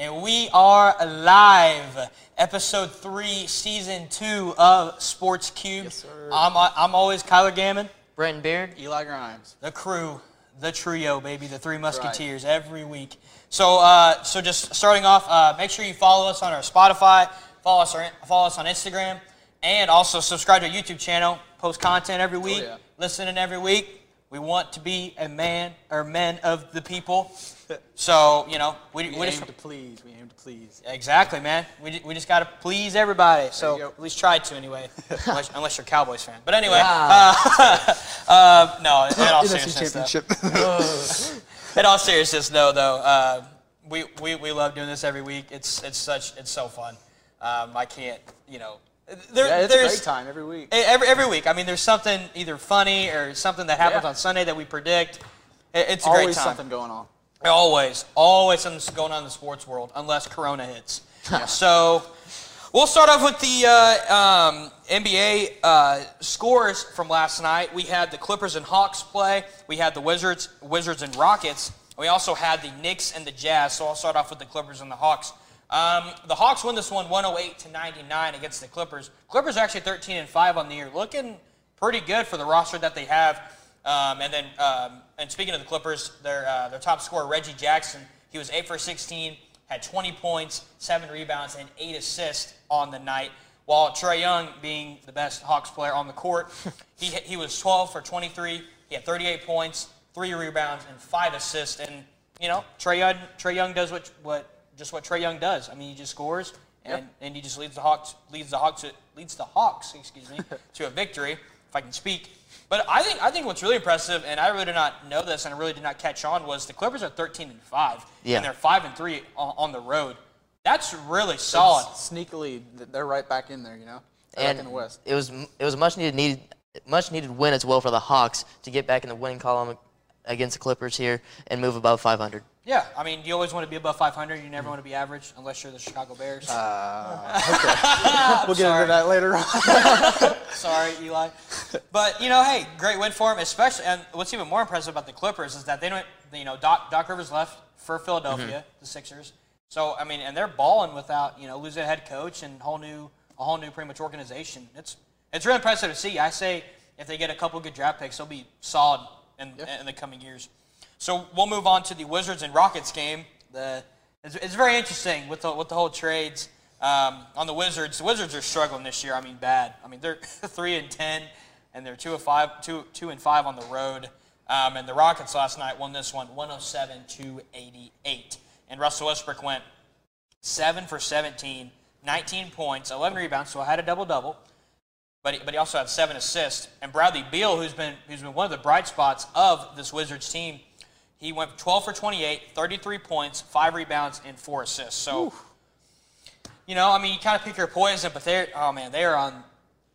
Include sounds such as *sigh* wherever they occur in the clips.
And we are live. Episode three, season two of Sports Cube. Yes, sir. I'm, I'm always Kyler Gammon, Brenton Beard. Eli Grimes. the crew, the trio, baby, the three musketeers every week. So, uh, so just starting off, uh, make sure you follow us on our Spotify, follow us, our, follow us on Instagram, and also subscribe to our YouTube channel. Post content every week, oh, yeah. listening every week. We want to be a man or men of the people. So, you know, we, We, we aim just to please. We aim to please. Exactly, man. We, we just got to please everybody. So at least try to anyway, *laughs* unless, unless you're a Cowboys fan. But anyway, Ah. uh, *laughs* uh, no. In all NFC seriousness, though, championship. *laughs* in all seriousness, though, though, uh, we, we, we love doing this every week. It's it's such it's so fun. Um, I can't, you know, there, yeah, it's a great time every week. every every week. I mean, there's something either funny or something that happens Yeah. on Sunday that we predict. It's a great Always time. something going on. Always, always something's going on in the sports world, unless Corona hits. *laughs* so, we'll start off with the uh, um, NBA uh, scores from last night. We had the Clippers and Hawks play. We had the Wizards, Wizards and Rockets. We also had the Knicks and the Jazz. So I'll start off with the Clippers and the Hawks. Um, the Hawks win this one 108 to 99 against the Clippers. Clippers are actually 13 and 5 on the year, looking pretty good for the roster that they have. Um, and then, um, and speaking of the Clippers, their uh, their top scorer Reggie Jackson, he was eight for 16, had 20 points, seven rebounds, and eight assists on the night. While Trae Young, being the best Hawks player on the court, *laughs* he he was 12 for 23. He had 38 points, three rebounds, and five assists. And you know, Trae Young Trae Young does what what just what Trae Young does. I mean, he just scores and, Yep. and he just leads the Hawks leads the Hawks leads the Hawks, excuse me, *laughs* to a victory, if I can speak. But I think I think what's really impressive, and I really did not know this, and I really did not catch on, was the Clippers are 13 and five, Yeah. and they're five and three on, on the road. That's really solid. Sneakily, they're right back in there. You know, They're and back in the West. it was it was a much needed needed much needed win as well for the Hawks to get back in the winning column against the Clippers here and move above 500. Yeah, I mean, you always want to be above 500. You never want to be average, unless you're the Chicago Bears. Uh, *laughs* we'll get into that later on. *laughs* Sorry, Eli. But you know, hey, great win for him. Especially, and what's even more impressive about the Clippers is that they don't. You know, Doc, Doc Rivers left for Philadelphia, mm-hmm. the Sixers. So I mean, and they're balling without you know losing a head coach and whole new a whole new pretty much organization. It's it's really impressive to see. I say if they get a couple good draft picks, they'll be solid in, in the coming years. So we'll move on to the Wizards and Rockets game. The it's, it's very interesting with the with the whole trades um, on the Wizards. The Wizards are struggling this year. I mean, bad. I mean, they're *laughs* three and ten, and they're two and five, two two and five on the road. Um, and the Rockets last night won this one 107 to 88. And Russell Westbrook went seven for 17, 19 points, 11 rebounds, so I had a double double. But he, but he also had seven assists. And Bradley Beal, who's been who's been one of the bright spots of this Wizards team, he went 12 for 28, 33 points, five rebounds, and four assists. So, you know, I mean, you kind of pick your poison, but they're oh man, they are on.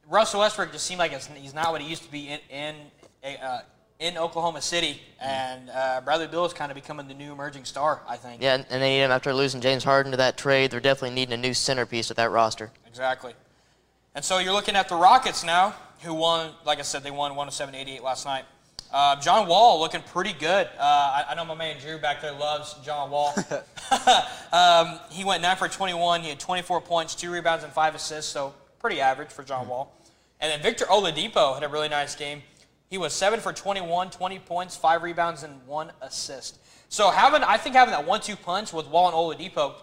Russell Westbrook just seemed like it's, he's not what he used to be in in uh, in Oklahoma City, and uh, Bradley Beal is kind of becoming the new emerging star. I think. Yeah, and, and they need him after losing James Harden to that trade. They're definitely needing a new centerpiece with that roster. Exactly. And so you're looking at the Rockets now, who won, like I said, they won 107 88 last night. Uh, John Wall looking pretty good. Uh, I, I know my man Drew back there loves John Wall. *laughs* *laughs* um, he went 9 for 21. He had 24 points, two rebounds, and five assists, so pretty average for John Wall. And then Victor Oladipo had a really nice game. He was 7 for 21, 20 points, five rebounds, and one assist. So having, I think having that one-two punch with Wall and Oladipo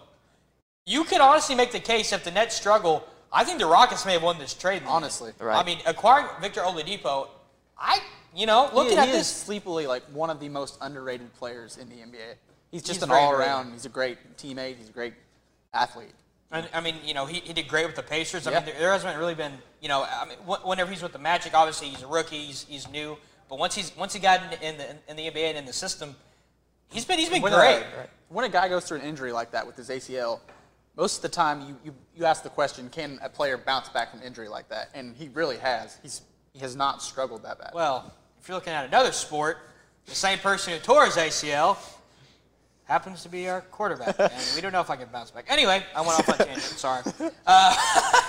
you could honestly make the case if the Nets struggle. I think the Rockets may have won this trade. in the end. Honestly. Right. I mean, acquiring Victor Oladipo, I, you know, looking he, at this, is sleepily like one of the most underrated players in the NBA. He's just He's an all-around. He's a great teammate. He's a great athlete. and, I mean, you know, he, he did great with the Pacers. I Yeah. mean, there, there hasn't really been, you know, I mean, wh- whenever he's with the Magic, obviously he's a rookie, he's, he's new, but once he's once he got in, in the in the NBA and in the system, he's been he's been when great. A, when a guy goes through an injury like that with his ACL, most of the time you, you, you ask the question, can a player bounce back from injury like that? And he really has. He's he has not struggled that bad. Well, if you're looking at another sport, the same person who tore his ACL happens to be our quarterback, *laughs* and we don't know if I can bounce back. Anyway, I went off on tangent. Sorry. *laughs* Uh,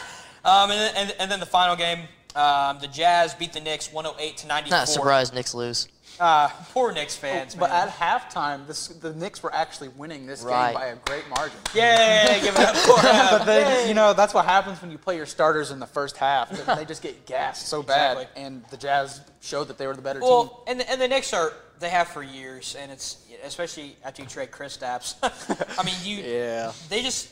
*laughs* um, and, and, and then the final game, Um, the Jazz beat the Knicks 108 to 94. Not surprised Knicks lose. Uh, poor Knicks fans, But man. at halftime, this, the Knicks were actually winning this Right. game by a great margin. Yay! Give it up for *laughs* But him. then, you know, that's what happens when you play your starters in the first half. They- They just get gassed so bad, Exactly. and the Jazz showed that they were the better team. Well, and the, and the Knicks are they have for years, and it's especially after you trade Kristaps. *laughs* I mean, you Yeah. they just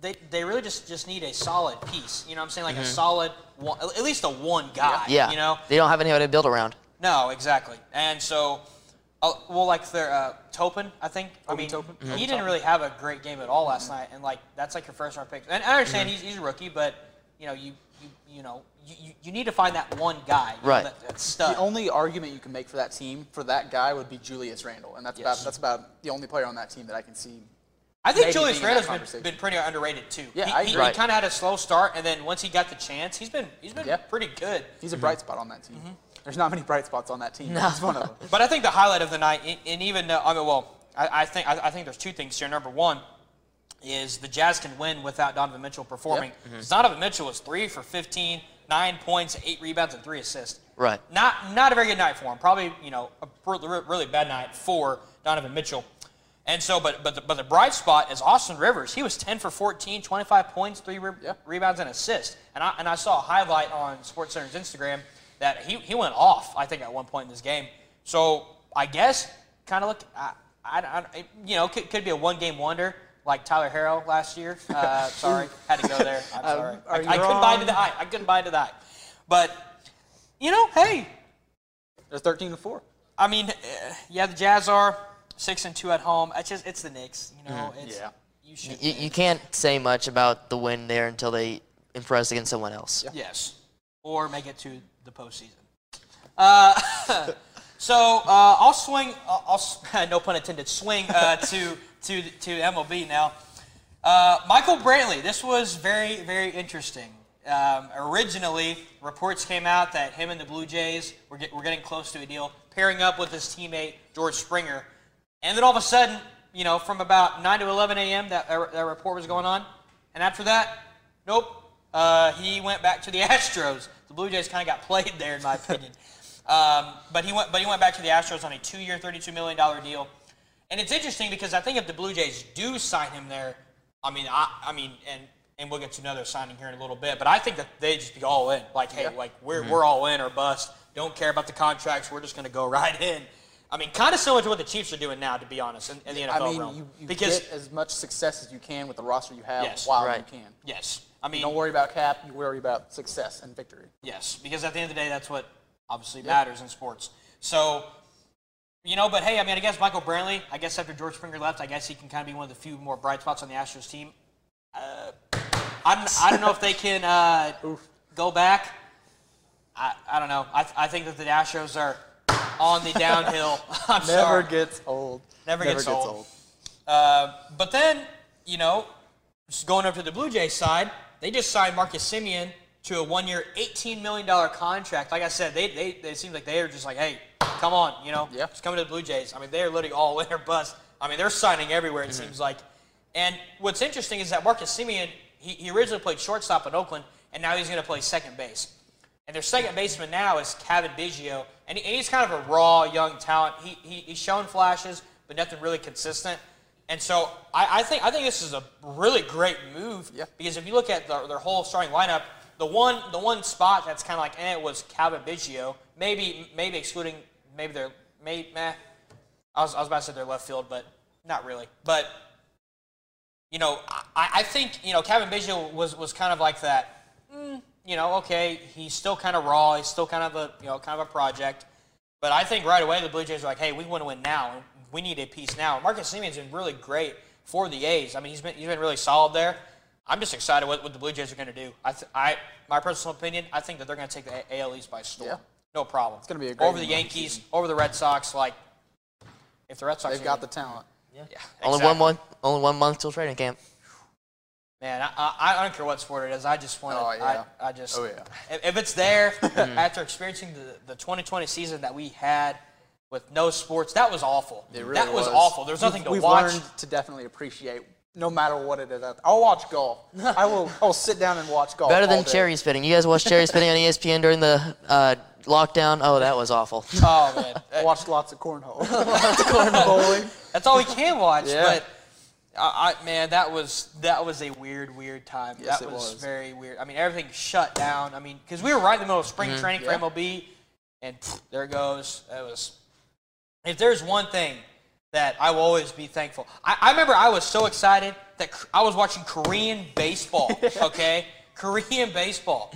they, they really just just need a solid piece. You know what I'm saying? Like Mm-hmm. a solid one, at least a one guy. Yeah. You know? They don't have anybody to build around. No, exactly. And so, uh, well, like their uh, Toppin, I think. I Obi mean, Toppin? he didn't really have a great game at all last night, and like that's like your first round pick. And I understand he's, he's a rookie, but you know you you, you know you, you, you need to find that one guy. you know, Right. That, that. The only argument you can make for that team for that guy would be Julius Randle, and that's Yes. about that's about the only player on that team that I can see. I think Julius being Randle's been, been pretty underrated too. Yeah, he, I he, agree. Right. kind of had a slow start, and then once he got the chance, he's been he's been Yeah. pretty good. He's a bright spot on that team. Mm-hmm. There's not many bright spots on that team. No. That's one of them. *laughs* But I think the highlight of the night, and- and even though, I mean, well, I, I think I, I think there's two things here. Number one is the Jazz can win without Donovan Mitchell performing. Yep. 'Cause Donovan Mitchell was three for 15, nine points, eight rebounds, and three assists. Right. Not not a very good night for him. Probably you know a really, really bad night for Donovan Mitchell. And so, but but the, but the bright spot is Austin Rivers. He was 10 for 14, 25 points, three re- Yeah. rebounds, and assists. And I and I saw a highlight on SportsCenter's Instagram that he, he went off. I think at one point in this game. So I guess kind of look. I, I, I you know could, could be a one game wonder like Tyler Harrell last year. Uh, *laughs* sorry, had to go there. I'm Um, sorry. I, I couldn't buy into the hype. I couldn't buy into hype. But you know, hey, There's 13 to four. I mean, uh, yeah, the Jazz are six and two at home. It's just it's the Knicks, you know. It's, Yeah. You should. You, you can't say much about the win there until they impress against someone else. Yes. Or make it to the postseason. Uh, *laughs* so uh, I'll swing. I'll, I'll *laughs* no pun intended. Swing uh, to to to MLB now. Uh, Michael Brantley. This was very very interesting. Um, originally, reports came out that him and the Blue Jays were, get, were getting close to a deal, pairing up with his teammate George Springer, and then all of a sudden, you know, from about 9 to 11 a.m., that, that report was going on, and after that, nope, uh, he went back to the *laughs* Astros. The Blue Jays kind of got played there, in my opinion. *laughs* Um, but he went, but he went back to the Astros on a two-year, $32 million deal. And it's interesting because I think if the Blue Jays do sign him there, I mean, I, I mean, and and we'll get to another signing here in a little bit, but I think that they just be all in. Like, hey, Yeah. like we're we're all in or bust. Don't care about the contracts. We're just going to go *laughs* right in. I mean, kind of similar to what the Chiefs are doing now, to be honest, in, in the NFL I mean, realm. you, you because get as much success as you can with the roster you have Yes. while Right. you can. yes, I mean, Don't worry about cap. You worry about success and victory. Yes, because at the end of the day, that's what obviously matters in sports. So, you know, but hey, I mean, I guess Michael Brantley, I guess after George Springer left, I guess he can kind of be one of the few more bright spots on the Astros team. Uh, I, don't, I don't know if they can uh, *laughs* go back. I, I don't know. I, I think that the Astros are on the downhill. *laughs* I'm Never sorry. gets old. Never gets old. Uh, but then, you know, just going over to the Blue Jays side, they just signed Marcus Semien to a one-year, $18 million contract. Like I said, they, they, they seem like they are just like, hey, come on, you know, Yeah. just come to the Blue Jays. I mean, they're literally all *laughs* in or bust. I mean, they're signing everywhere, it Mm-hmm. seems like. And what's interesting is that Marcus Semien, he, he originally played shortstop in Oakland, and now he's going to play second base. And their second baseman now is Cavan Biggio, and, he, and he's kind of a raw young talent. He, he, he's shown flashes, but nothing really consistent. And so I, I think I think this is a really great move Yeah. because if you look at the, their whole starting lineup, the one the one spot that's kind of like eh it was Cavan Biggio, maybe maybe excluding maybe their maybe meh. I was, I was about to say their left field, but not really. But you know, I, I think you know Cavan Biggio was was kind of like that. mm, you know, okay, he's still kind of raw. He's still kind of a you know kind of a project. But I think right away the Blue Jays are like, hey, we want to win now. We need a piece now. Marcus Semien's been really great for the A's. I mean, he's been he's been really solid there. I'm just excited what, what the Blue Jays are going to do. I, th- I my personal opinion, I think that they're going to take the A- AL East by storm. Yeah. No problem. It's gonna be a great over the one. Yankees, over the Red Sox. Like, if the Red Sox They've got gonna- the talent. yeah, Only exactly. Only one month. Only one month till training camp. Man, I, I, I don't care what sport it is. I just want to. Oh, yeah. I, I just. Oh, yeah. If, if it's there *laughs* after experiencing the, the 2020 season that we had with no sports, that was awful. It really that was, was awful. There's nothing We've- to we've watch. learned to definitely appreciate no matter what it is. I'll watch golf. *laughs* I will. I'll sit down and watch golf. Better all than day. cherry spitting. You guys watched cherry *laughs* spitting on ESPN during the uh, lockdown? Oh, that was awful. Oh man, I watched lots of cornhole. lots of cornhole that's all we can watch. Yeah. But I, I, man, that was that was a weird, weird time. Yes, that it was, was. very weird. I mean, everything shut down. I mean, because we were right in the middle of spring Mm-hmm. training for MLB, and pff, there it goes. That was. If there's one thing that I will always be thankful, I, I remember I was so excited that I was watching Korean baseball. *laughs* Okay, Korean baseball.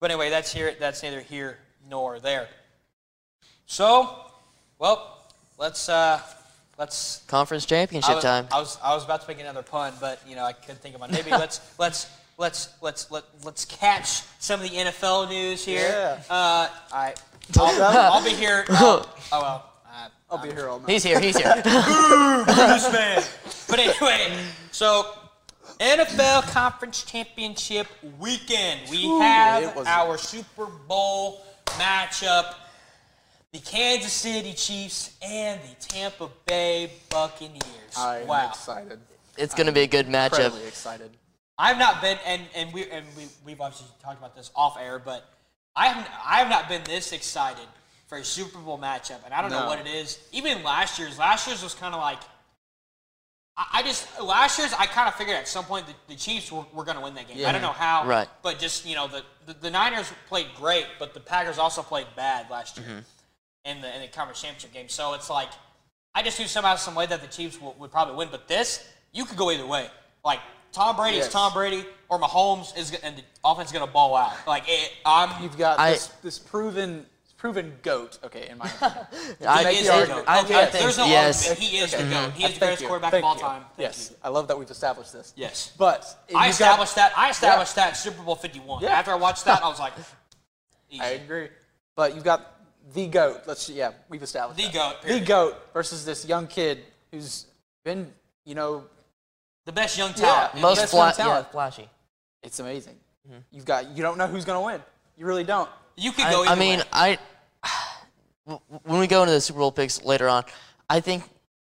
But anyway, that's here. That's neither here nor there. So, well, let's uh, let's Conference I championship was, time. I was I was about to make another pun, but you know I couldn't think of one. Maybe let's *laughs* let's let's let's let let's catch some of the NFL news here. Yeah. Uh, I I'll, I'll be here. I'll, *laughs* oh well. Uh, I'll be here all night. He's here. He's here. *laughs* Bruce man. But anyway, so NFL Conference Championship weekend. We Ooh, have our Super Bowl matchup. The Kansas City Chiefs and the Tampa Bay Buccaneers. I am wow. excited. It's going to be a good matchup. Incredibly excited. I've not been, and, and we and we we've obviously talked about this off air, but I haven't I have not been this excited for a Super Bowl matchup, and I don't know what it is. Even last year's, last year's was kind of like. I I just last year's I kind of figured at some point the, the Chiefs were, were going to win that game. I don't know how, Right. But just you know the, the the Niners played great, but the Packers also played bad last year mm-hmm. In the in the conference championship game. So it's like I just knew somehow some way that the Chiefs would, would probably win. But this you could go either way. Like Tom Brady is Tom Brady, or Mahomes is go- and the offense is going to ball out. Like it, I'm You've got I- this, this proven proven goat. Okay, in my opinion. *laughs* *laughs* I, he is the the argument. goat. I- Okay, I think- there's no yes. argument. He is the goat. He is the Thank greatest you. quarterback Thank of all you. time. Thank yes, you. I love that we've established this. Yes. But I you've got- established that. I established that Super Bowl 51. Yeah. After I watched that, I was like, *laughs* easy. I agree. But you've got the goat. Let's yeah, we've established The that. GOAT, The goat versus this young kid who's been, you know, the best young talent. Yeah. most Best fla- young talent. yeah, flashy. it's amazing. Mm-hmm. You've got you don't know who's gonna win. You really don't. You could go I, either I mean, way. I w- when we go into the Super Bowl picks later on, I think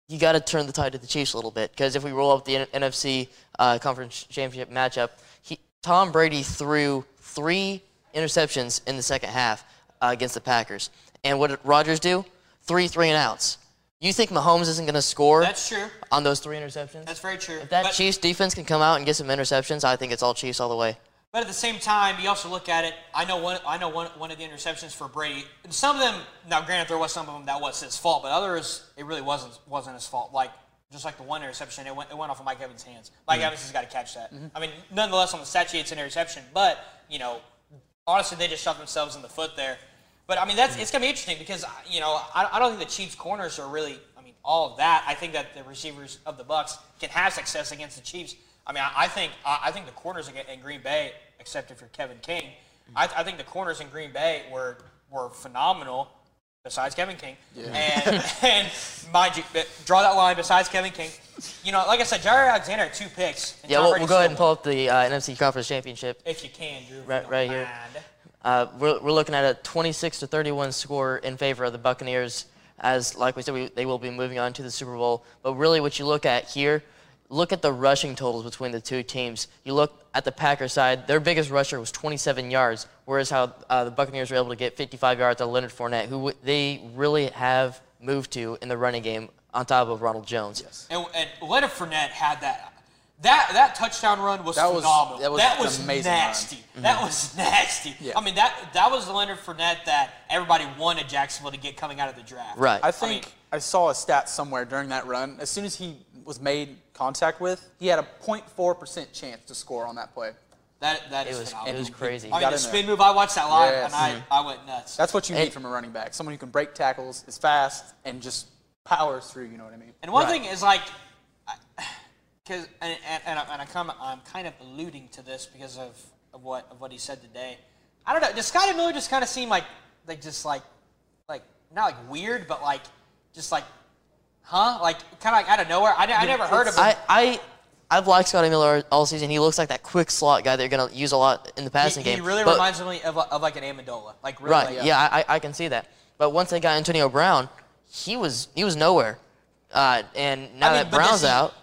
you got to turn the tide to the Chiefs a little bit because if we roll up the N- NFC uh, Conference Championship matchup, he, Tom Brady threw three interceptions in the second half uh, against the Packers, and what did Rodgers do? Three three and outs. You think Mahomes isn't going to score That's true. on those three interceptions? That's very true. if that but, Chiefs defense can come out and get some interceptions, I think it's all Chiefs all the way. but at the same time, you also look at it. I know one. I know one. One of the interceptions for Brady. And some of them. Now, granted, there was some of them that was his fault, but others it really wasn't. Wasn't his fault. Like just like the one interception, it went. It went off of Mike Evans' hands. Mike mm-hmm. Evans has got to catch that. I mean, nonetheless, on the stat sheet, it's an interception. But you know, honestly, they just shot themselves in the foot there. But I mean, that's it's gonna be interesting because you know I, I don't think the Chiefs' corners are really. I mean, all of that. I think that the receivers of the Bucks can have success against the Chiefs. I mean, I, I think I, I think the corners in Green Bay, except if you're Kevin King, I, I think the corners in Green Bay were were phenomenal. Besides Kevin King, and *laughs* and mind you, but draw that line. Besides Kevin King, you know, like I said, Jaire Alexander had two picks. and Yeah, Tom we'll, Brady we'll go ahead and pull up the uh, NFC Conference Championship. if you can, Drew. Right- right here. Uh, we're, we're looking at a 26 to 31 score in favor of the Buccaneers, as like we said, we, they will be moving on to the Super Bowl. But really, what you look at here, look at the rushing totals between the two teams. You look at the Packers side; their biggest rusher was 27 yards, whereas how uh, the Buccaneers were able to get 55 yards on Leonard Fournette, who they really have moved to in the running game on top of Ronald Jones. Yes. And, and Leonard Fournette had that. That that touchdown run was That was- phenomenal. that was an amazing run. nasty. Mm-hmm. That was *laughs* nasty. Yeah. I mean that that was the Leonard Fournette that everybody wanted Jacksonville to get coming out of the draft. Right. I think I, mean- saw a stat somewhere during that run. As soon as he was made contact with, he had a 0.4% chance to score on that play. That that It is was phenomenal. it was crazy. I mean got the in there. spin move. I watched that live Yes. and I, mm-hmm. I went nuts. That's what you And- need from a running back. Someone who can break tackles, is fast, and just powers through, you know what I mean? And one Right. thing is like, because and, and, and, I, and I come, I'm kind of alluding to this because of, of what of what he said today. I don't know. Does Scotty Miller just kind of seem like like just like like not like weird, but like just like huh? Like kind of like out of nowhere. I, I never heard of him. I, I I've liked Scotty Miller all season. He looks like that quick slot guy they're going to use a lot in the passing he, game. he really But- reminds me of, of like an Amendola. Like really, Right. like- Yeah, I, I can see that. But once they got Antonio Brown, he was he was nowhere. Uh, and now I mean, that Brown's he- out,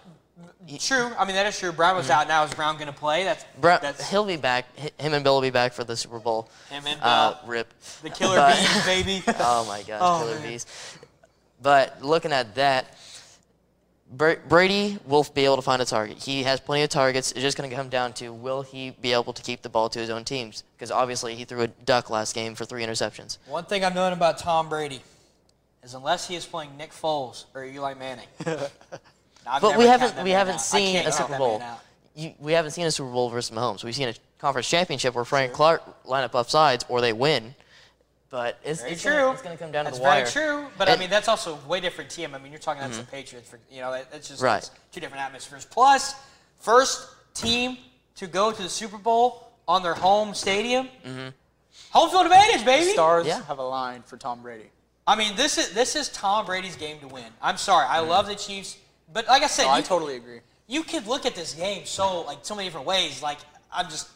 True. I mean, that is true. Brown was out. Now is Brown going to play? That's Bro, that's he'll be back. Him and Bill will be back for the Super Bowl. Him and Uh, Bill. rip. the killer But- bees, baby. *laughs* Oh my gosh, Oh, killer man. bees. But looking at that, Brady will be able to find a target. He has plenty of targets. It's just going to come down to will he be able to keep the ball to his own teams? Because obviously he threw a duck last game for three interceptions. One thing I've known about Tom Brady is unless he is playing Nick Foles or Eli Manning. *laughs* I've But we haven't we haven't out. Seen a Super Bowl. You, we haven't seen a Super Bowl versus Mahomes. We've seen a conference championship where Frank Clark line up off sides or they win. But it's, Very it's true. Gonna, it's going to come down that's to the wire. very true. But I mean, that's also a way different team. I mean, you're talking that's the Patriots. For, you know, it- it's just Right. it's two different atmospheres. Plus, first team to go to the Super Bowl on their home stadium. Mm-hmm. Home field advantage, baby. Stars Yeah. have aligned for Tom Brady. I mean, this is this is Tom Brady's game to win. I'm sorry, I love the Chiefs, but like I said, No, I you, totally agree. you could look at this game so like so many different ways. Like I'm just,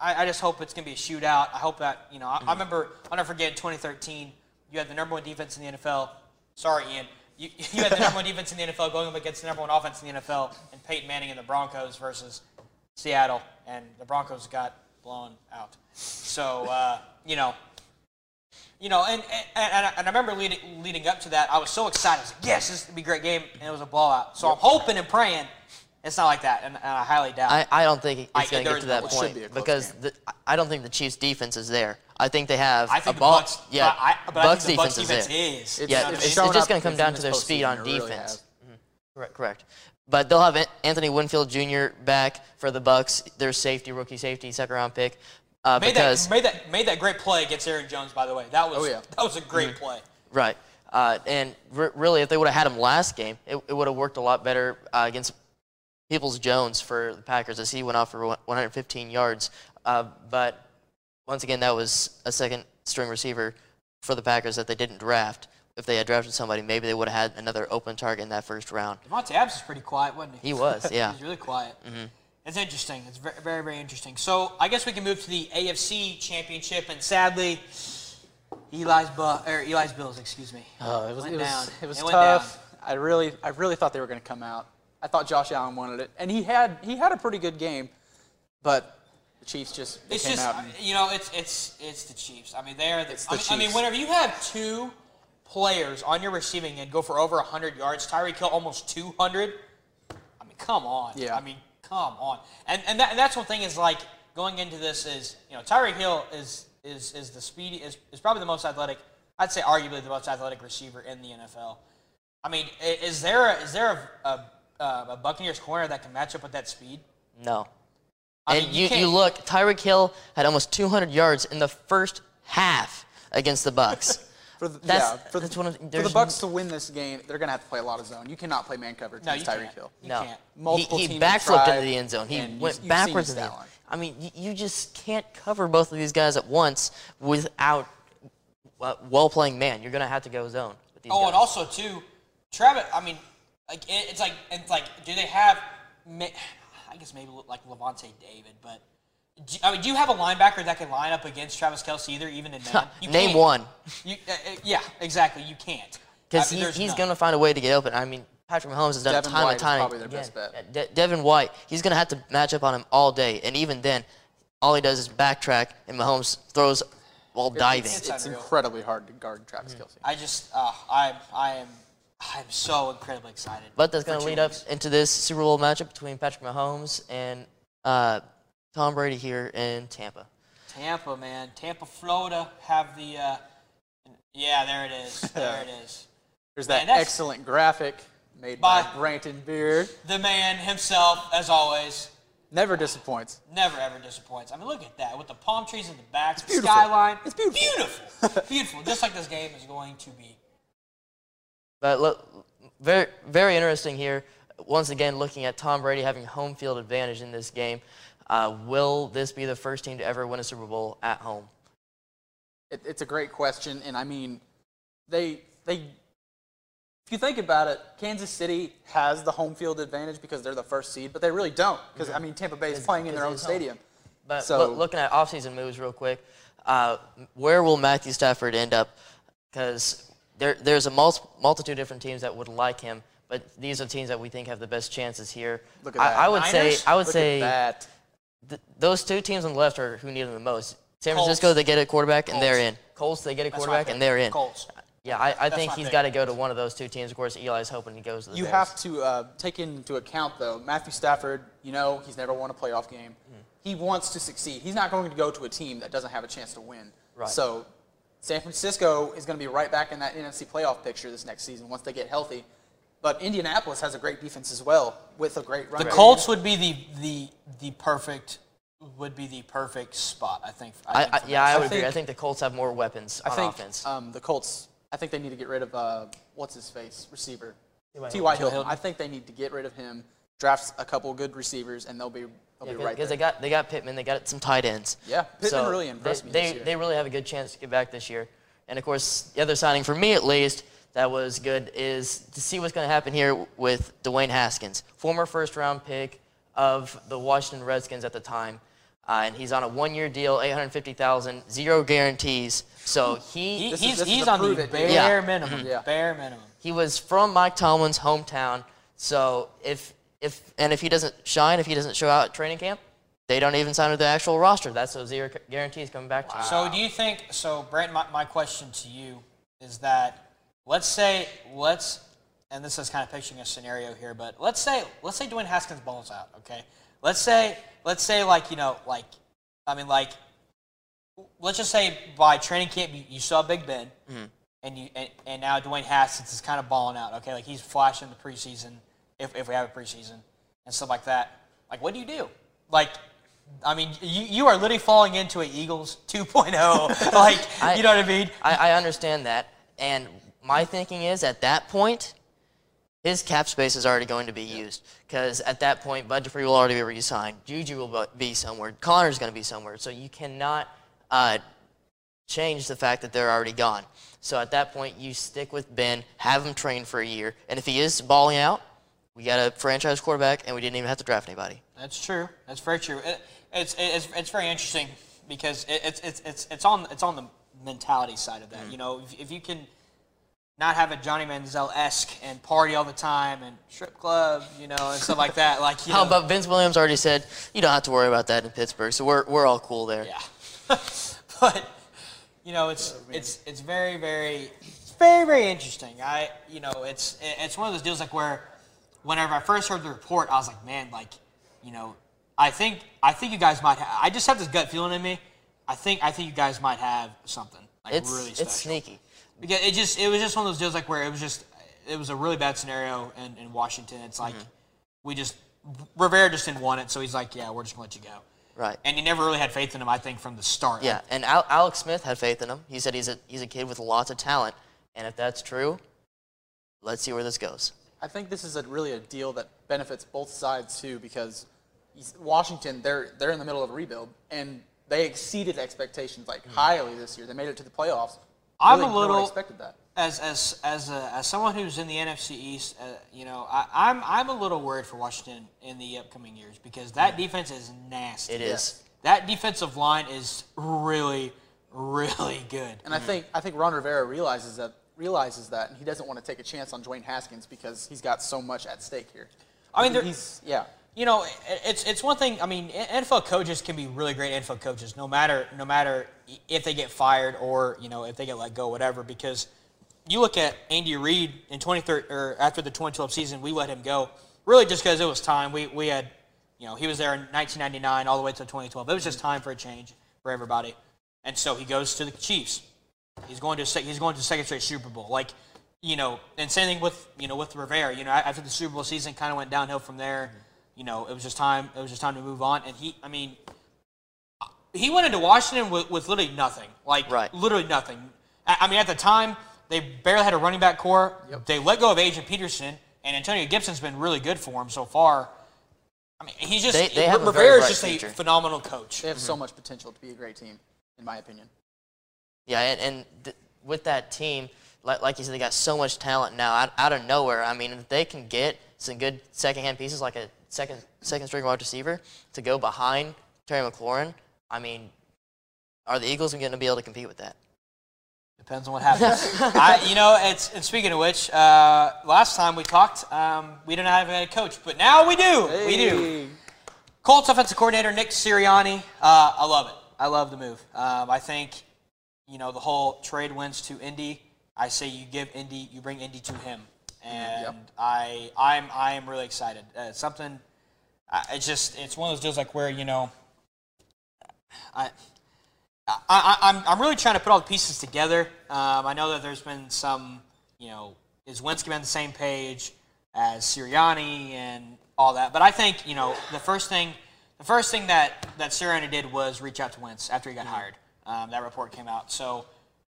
I, I just hope it's gonna be a shootout. I hope that you know. I, I remember I'll never forget 2013, you had the number one defense in the NFL. Sorry, Ian. You, *laughs* you had the number one defense in the NFL going up against the number one offense in the NFL, and Peyton Manning and the Broncos versus Seattle, and the Broncos got blown out. So uh, you know, you know, and and, and, I, and I remember leading leading up to that, I was so excited. I was like, yes, this would be a great game, and it was a blowout. So I'm hoping and praying it's not like that, and, and I highly doubt. I, I don't think it's going to get to that point be because the, I don't think the Chiefs' defense is there. I think they have I think a the ball. Bucks, yeah, but I, but Bucks I think the Bucks defense, defense is there. is. Yeah, you know what I it's- it's just gonna come down to their speed on postseason, really defense. has. Mm-hmm. Correct, correct. But they'll have Antoine Winfield Jr. back for the Bucks. Their safety, rookie safety, second round pick. Uh, Made because that, made that made that great play against Aaron Jones. By the way, that was Oh, yeah. that was a great play. Right. Uh, and r- really, if they would have had him last game, it, it would have worked a lot better uh, against Peoples Jones for the Packers as he went off for 115 yards. Uh, but once again, that was a second string receiver for the Packers that they didn't draft. If they had drafted somebody, maybe they would have had another open target in that first round. Davante Adams was pretty quiet, wasn't he? He was, *laughs* yeah. he was really quiet. It's interesting. It's very, very, very interesting. So I guess we can move to the AFC Championship, and sadly, Eli's Bu- or Eli's Bills, excuse me. Oh, it was it was, down. it was It tough. I really I really thought they were going to come out. I thought Josh Allen wanted it, and he had he had a pretty good game, but the Chiefs just It's came just out. And, you know, it's it's it's the Chiefs. I mean, they are the. It's I, mean, I mean, whenever you have two players on your receiving end go for over 100 yards, Tyreek Hill almost 200. I mean, come on. Yeah. I mean, come on. And and, that, and that's one thing is like going into this is you know Tyreek Hill is is is the speedy is, is probably the most athletic. I'd say arguably the most athletic receiver in the NFL. I mean, is there a, is there a, a, a Buccaneers corner that can match up with that speed? No. I and mean, you, you, can't- look, Tyreek Hill had almost 200 yards in the first half against the Bucks. *laughs* for the, That's- yeah, for that's the, one of- for the Bucks to win this game, they're going to have to play a lot of zone. You cannot play man coverage No, against Tyreek can't. Hill. You no. can't. Multiple he, he teams backflipped into the end zone. He went you've backwards his in the end. I mean, you, you just can't cover both of these guys at once without uh, well playing man. You're going to have to go zone. With these Oh, guys. and also too, Travis. I mean, like it, it's like it's like, do they have? I guess maybe like Lavonte David, but do, I mean, do you have a linebacker that can line up against Travis Kelce either, even in *laughs* man? You Name can't. one. You, uh, uh, yeah, exactly. You can't. Because I mean, he, he's going to find a way to get open. I mean, Patrick Mahomes has done it Devin time White and is time probably their again. best bet. De- Devin White, he's going to have to match up on him all day. And even then, all he does is backtrack, and Mahomes throws while diving. It's, It's it's incredibly hard to guard Travis Mm-hmm. Kelsey. I just, uh, I, I am, I'm so incredibly excited. But that's going to two lead up into this Super Bowl matchup between Patrick Mahomes and uh, Tom Brady here in Tampa. Tampa, man, Tampa, Florida have the. Uh, yeah, there it is. *laughs* There it is. There's that that's- excellent graphic made by, By- Branton Beard. The man himself, as always. Never disappoints. Never ever disappoints. I mean, look at that with the palm trees in the back, the beautiful. skyline. It's beautiful. beautiful, *laughs* beautiful. Just like this game is going to be. But look, very, very interesting here. Once again, looking at Tom Brady having home field advantage in this game. Uh, will this be the first team to ever win a Super Bowl at home? It, it's a great question, and I mean, they they. If you think about it, Kansas City has the home field advantage because they're the first seed, but they really don't because I mean Tampa Bay is playing in their own home. stadium. But So- loo- looking at offseason moves real quick, uh, where will Matthew Stafford end up? Because there, there's a mul- multitude of different teams that would like him, but these are teams that we think have the best chances here. Look at I, that. I would Niners? say I would Look say at that. th- those two teams on the left are who need them the most. San Colts. Francisco, they get a quarterback and they're in. Colts, they get a quarterback and they're in. Colts. Yeah, I, I think he's got to go to one of those two teams. Of course, Eli's hoping he goes to the You Bears. have to uh, take into account, though, Matthew Stafford, you know, he's never won a playoff game. Mm. He wants to succeed. He's not going to go to a team that doesn't have a chance to win. Right. So San Francisco is going to be right back in that NFC playoff picture this next season once they get healthy. But Indianapolis has a great defense as well with a great run The game. Colts would be the the the perfect would be the perfect spot. I think. I, think I, for yeah, I that. would agree. think- I think the Colts have more weapons I on think offense. um, the Colts, I think they need to get rid of, uh, what's his face, receiver? T.Y. T.Y. Hilton. Hilton. I think they need to get rid of him, draft a couple good receivers, and they'll be, they'll be right because they got they got Pittman, they got some tight ends. Yeah, Pittman So really impressed they, me They, this year. they really have a good chance to get back this year. And of course, the other signing for me at least that was good is to see what's going to happen here with Dwayne Haskins, former first round pick of the Washington Redskins at the time. Uh, and he's on a one-year deal, 850,000, zero guarantees. So he He, This is- he's this is he's a on the prove it deal. bare Mm-hmm. minimum. Yeah. Bare minimum. he was from Mike Tomlin's hometown. So if if and if he doesn't shine, if he doesn't show out at training camp, they don't even sign with the actual roster. That's those zero guarantees coming back to you. So do you think? So Brent, my, my question to you is that let's say let's and this is kind of picturing a scenario here, but let's say let's say Dwayne Haskins balls out. Okay, let's say let's say like you know like I mean like let's just say by training camp you, you saw Big Ben mm-hmm. and you and, and now Dwayne Haskins is kind of balling out. Okay, like he's flashing the preseason if if we have a preseason and stuff like that. Like what do you do? Like I mean, you, you are literally falling into a Eagles 2.0. *laughs* like, I- you know what I mean? I, I understand that. And my thinking is at that point, his cap space is already going to be used. Because at that point, Bud Dupree will already be re signed. Juju will be somewhere. Connor's going to be somewhere. So you cannot uh, change the fact that they're already gone. So at that point, you stick with Ben, have him train for a year. And if he is balling out, we got a franchise quarterback, and we didn't even have to draft anybody. That's true. That's very true. It, it's, it's, it's very interesting because it, it's, it's, it's, on, it's on the mentality side of that. Mm. You know, if, if you can not have a Johnny Manziel esque and party all the time and strip club, you know, and stuff like that, like, you How know, about Vince Williams already said, you don't have to worry about that in Pittsburgh, so we're, we're all cool there. Yeah. *laughs* but you know, it's it's it's very very it's very very interesting. I you know, it's it's one of those deals like where whenever I first heard the report, I was like, man, like, you know, I think I think you guys might. Ha- I just have this gut feeling in me. I think I think you guys might have something like It's, really special. it's sneaky. Because it just it was just one of those deals like where it was just it was a really bad scenario in, in Washington. It's like Mm-hmm. we just Rivera just didn't want it, so he's like, yeah, we're just gonna let you go. Right. And he never really had faith in him, I think, from the start. Yeah, and Al- Alex Smith had faith in him. He said he's a he's a kid with lots of talent, and if that's true, let's see where this goes. I think this is a, really a deal that benefits both sides too, because Washington they're they're in the middle of a rebuild and they exceeded expectations like highly this year. They made it to the playoffs. I'm Really, a little- expected that. as as as a, as someone who's in the NFC East, uh, you know, I, I'm I'm a little worried for Washington in the upcoming years because that defense is nasty. It is. That defensive line is really, really good. And I think I think Ron Rivera realizes that realizes that, and he doesn't want to take a chance on Dwayne Haskins because he's got so much at stake here. I mean, he's yeah. You know, it's it's one thing. I mean, NFL coaches can be really great NFL coaches, no matter no matter if they get fired or you know if they get let go, whatever. Because you look at Andy Reid in 2013 or after the 2012 season, we let him go really just because it was time. We we had, you know, he was there in 1999 all the way to 2012. It was just time for a change for everybody, and so he goes to the Chiefs. He's going to he's going to second straight Super Bowl. Like, you know, and same thing with you know with Rivera. You know, after the Super Bowl season, kind of went downhill from there. You know, it was just time. It was just time to move on. And he, I mean, he went into Washington with, with literally nothing. Like, Right. literally nothing. I, I mean, at the time, they barely had a running back core. They let go of Adrian Peterson, and Antonio Gibson's been really good for him so far. I mean, he's just They- they have a Rivera is just future. a phenomenal coach. They have so mm-hmm. much potential to be a great team, in my opinion. Yeah, and, and th- with that team, like, like you said, they got so much talent now out, out of nowhere. I mean, if they can get some good second-hand pieces like a second second string wide receiver to go behind Terry McLaurin, I mean, are the Eagles going to be able to compete with that? Depends on what happens. I, you know, it's and speaking of which, uh, last time we talked, um, we didn't have a coach, but now we do. We do. Hey. Colts offensive coordinator Nick Sirianni. Uh, I love it. I love the move. Um, I think, you know, the whole trade wins to Indy. I say you give Indy, you bring Indy to him, and Yep. I, I'm, I am really excited. Uh, it's something. Uh, it's just, it's one of those deals like where you know, I. I, I, I'm, I'm really trying to put all the pieces together. Um, I know that there's been some, you know, is Wentz going to be on the same page as Sirianni and all that? But I think, you know, the first thing, the first thing that that Sirianni did was reach out to Wentz after he got hired. Um, that report came out, so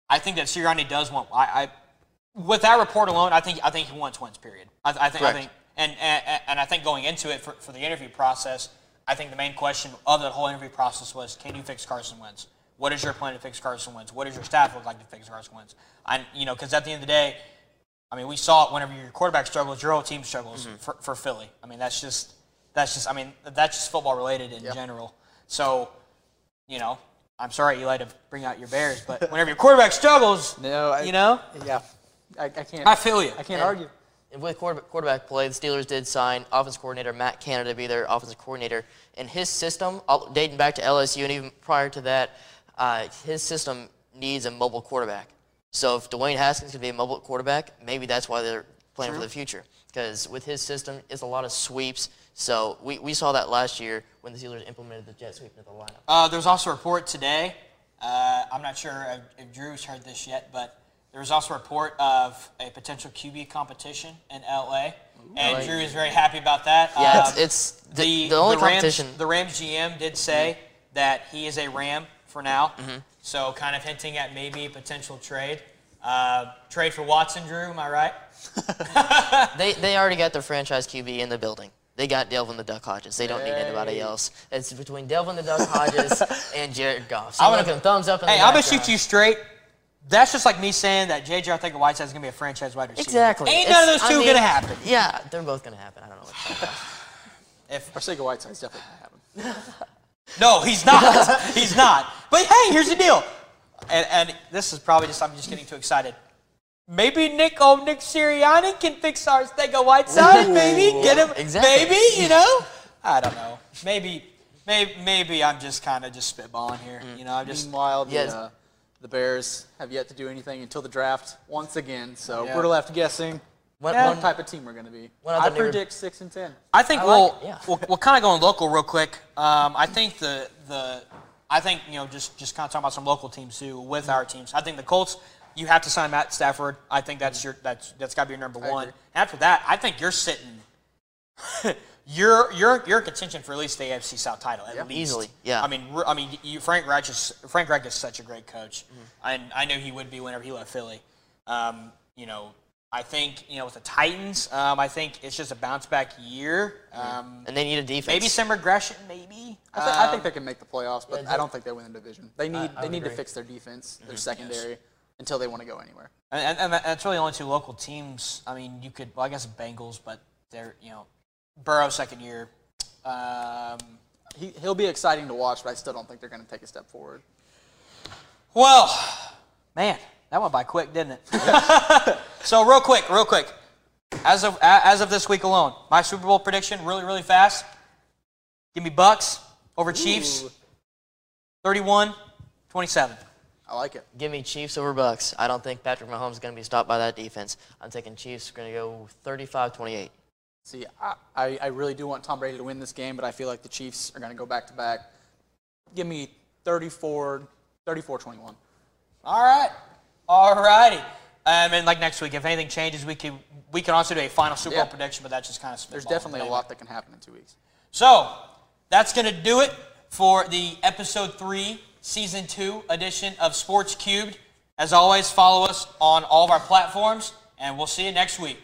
I think that Sirianni does want. I, I with that report alone, I think I think he wants Wentz. Period. I, I think I think and, and and I think going into it for, for the interview process, I think the main question of that whole interview process was, can you fix Carson Wentz? What is your plan to fix Carson Wentz? What does your staff look like to fix Carson Wentz? I, you know, because at the end of the day, I mean, we saw it whenever your quarterback struggles, your whole team struggles mm-hmm. for, for Philly. I mean, that's just that's just I mean that's just football related in general. So, you know, I'm sorry, Eli, to bring out your Bears, but whenever your quarterback struggles, No, I, you know, Yeah, I, I can't. I feel you. I can't And- argue. with quarterback, quarterback play, the Steelers did sign offensive coordinator Matt Canada to be their offensive coordinator. And his system, dating back to LSU and even prior to that, uh, his system needs a mobile quarterback. So if Dwayne Haskins can be a mobile quarterback, maybe that's why they're playing for the future. Because with his system, it's a lot of sweeps. So we, we saw that last year when the Steelers implemented the jet sweep into the lineup. Uh, there's also a report today. Uh, I'm not sure if, if Drew's heard this yet, but there was also a report of a potential QB competition in LA, and LA. Drew is very happy about that. Yeah, Um, it's, it's the, the, the only the Rams, competition. The Rams GM did say that he is a Ram for now, Mm-hmm. so kind of hinting at maybe a potential trade. Uh, trade for Watson, Drew. Am I right? *laughs* They, they already got their franchise QB in the building. They got Devlin the Duck Hodges. They don't need anybody else. It's between Devlin the Duck Hodges *laughs* and Jared Goff. So I'm gonna- thumbs up Hey, I'm gonna shoot you straight. That's just like me saying that J.J. Arcega-Whiteside is gonna be a franchise wide receiver. Exactly. Ain't none of those I two mean, gonna happen. Yeah, they're both gonna happen. I don't know what to talk about. If Arcega Whiteside's definitely gonna happen. *laughs* No, he's not. he's not. But hey, here's the deal. And, and this is probably just I'm just getting too excited. Maybe Nick, oh Nick Sirianni can fix Arcega-Whiteside. *laughs* Maybe get him. Exactly. Maybe you know. I don't know. Maybe, maybe, maybe I'm just kind of just spitballing here. Mm. You know, I'm just. The, Yes. The Bears have yet to do anything until the draft once again. So Yeah. we're left guessing One- Yeah. what type of team we're going to be. One I predict six and ten. I think I we'll, like yeah. we'll we'll kind of go in local real quick. Um, I think the the I think you know just just kind of talking about some local teams too with our teams. I think the Colts. You have to sign Matt Stafford. I think that's your that's that's got to be your number one. agree. After that, I think you're sitting. *laughs* you're you're you're in contention for at least the AFC South title at least. Easily, yeah. I mean, r- I mean, you, Frank Reich is Frank Reich is such a great coach, and I knew he would be whenever he left Philly. Um, you know, I think you know with the Titans, um, I think it's just a bounce back year. Um, and they need a defense. maybe some regression, maybe. I, th- I think Um, they can make the playoffs, but yeah, I don't think they win the division. They need I they would need to fix their defense, their secondary, until they want to go anywhere. and, and, and that's really the only two local teams. I mean, you could, well, I guess Bengals, but they're you know, Burrow second year. Um, He he'll be exciting to watch, but I still don't think they're going to take a step forward. Well, man, that went by quick, didn't it? *laughs* so real quick, real quick. As of as of this week alone, my Super Bowl prediction, really, really fast. Give me Bucks over Chiefs, Ooh, 31-27. I like it. Give me Chiefs over Bucks. I don't think Patrick Mahomes is going to be stopped by that defense. I'm taking Chiefs. Going to go 35-28. See, I, I, really do want Tom Brady to win this game, but I feel like the Chiefs are going to go back to back. Give me 34, 34-21. All right, all righty. Um, and like next week, if anything changes, we can we can also do a final Super Bowl Yeah. prediction, but that's just kind of There's definitely a lot that can happen in two weeks. So that's going to do it for the episode three, season two edition of Sports Cubed. As always, follow us on all of our platforms, and we'll see you next week.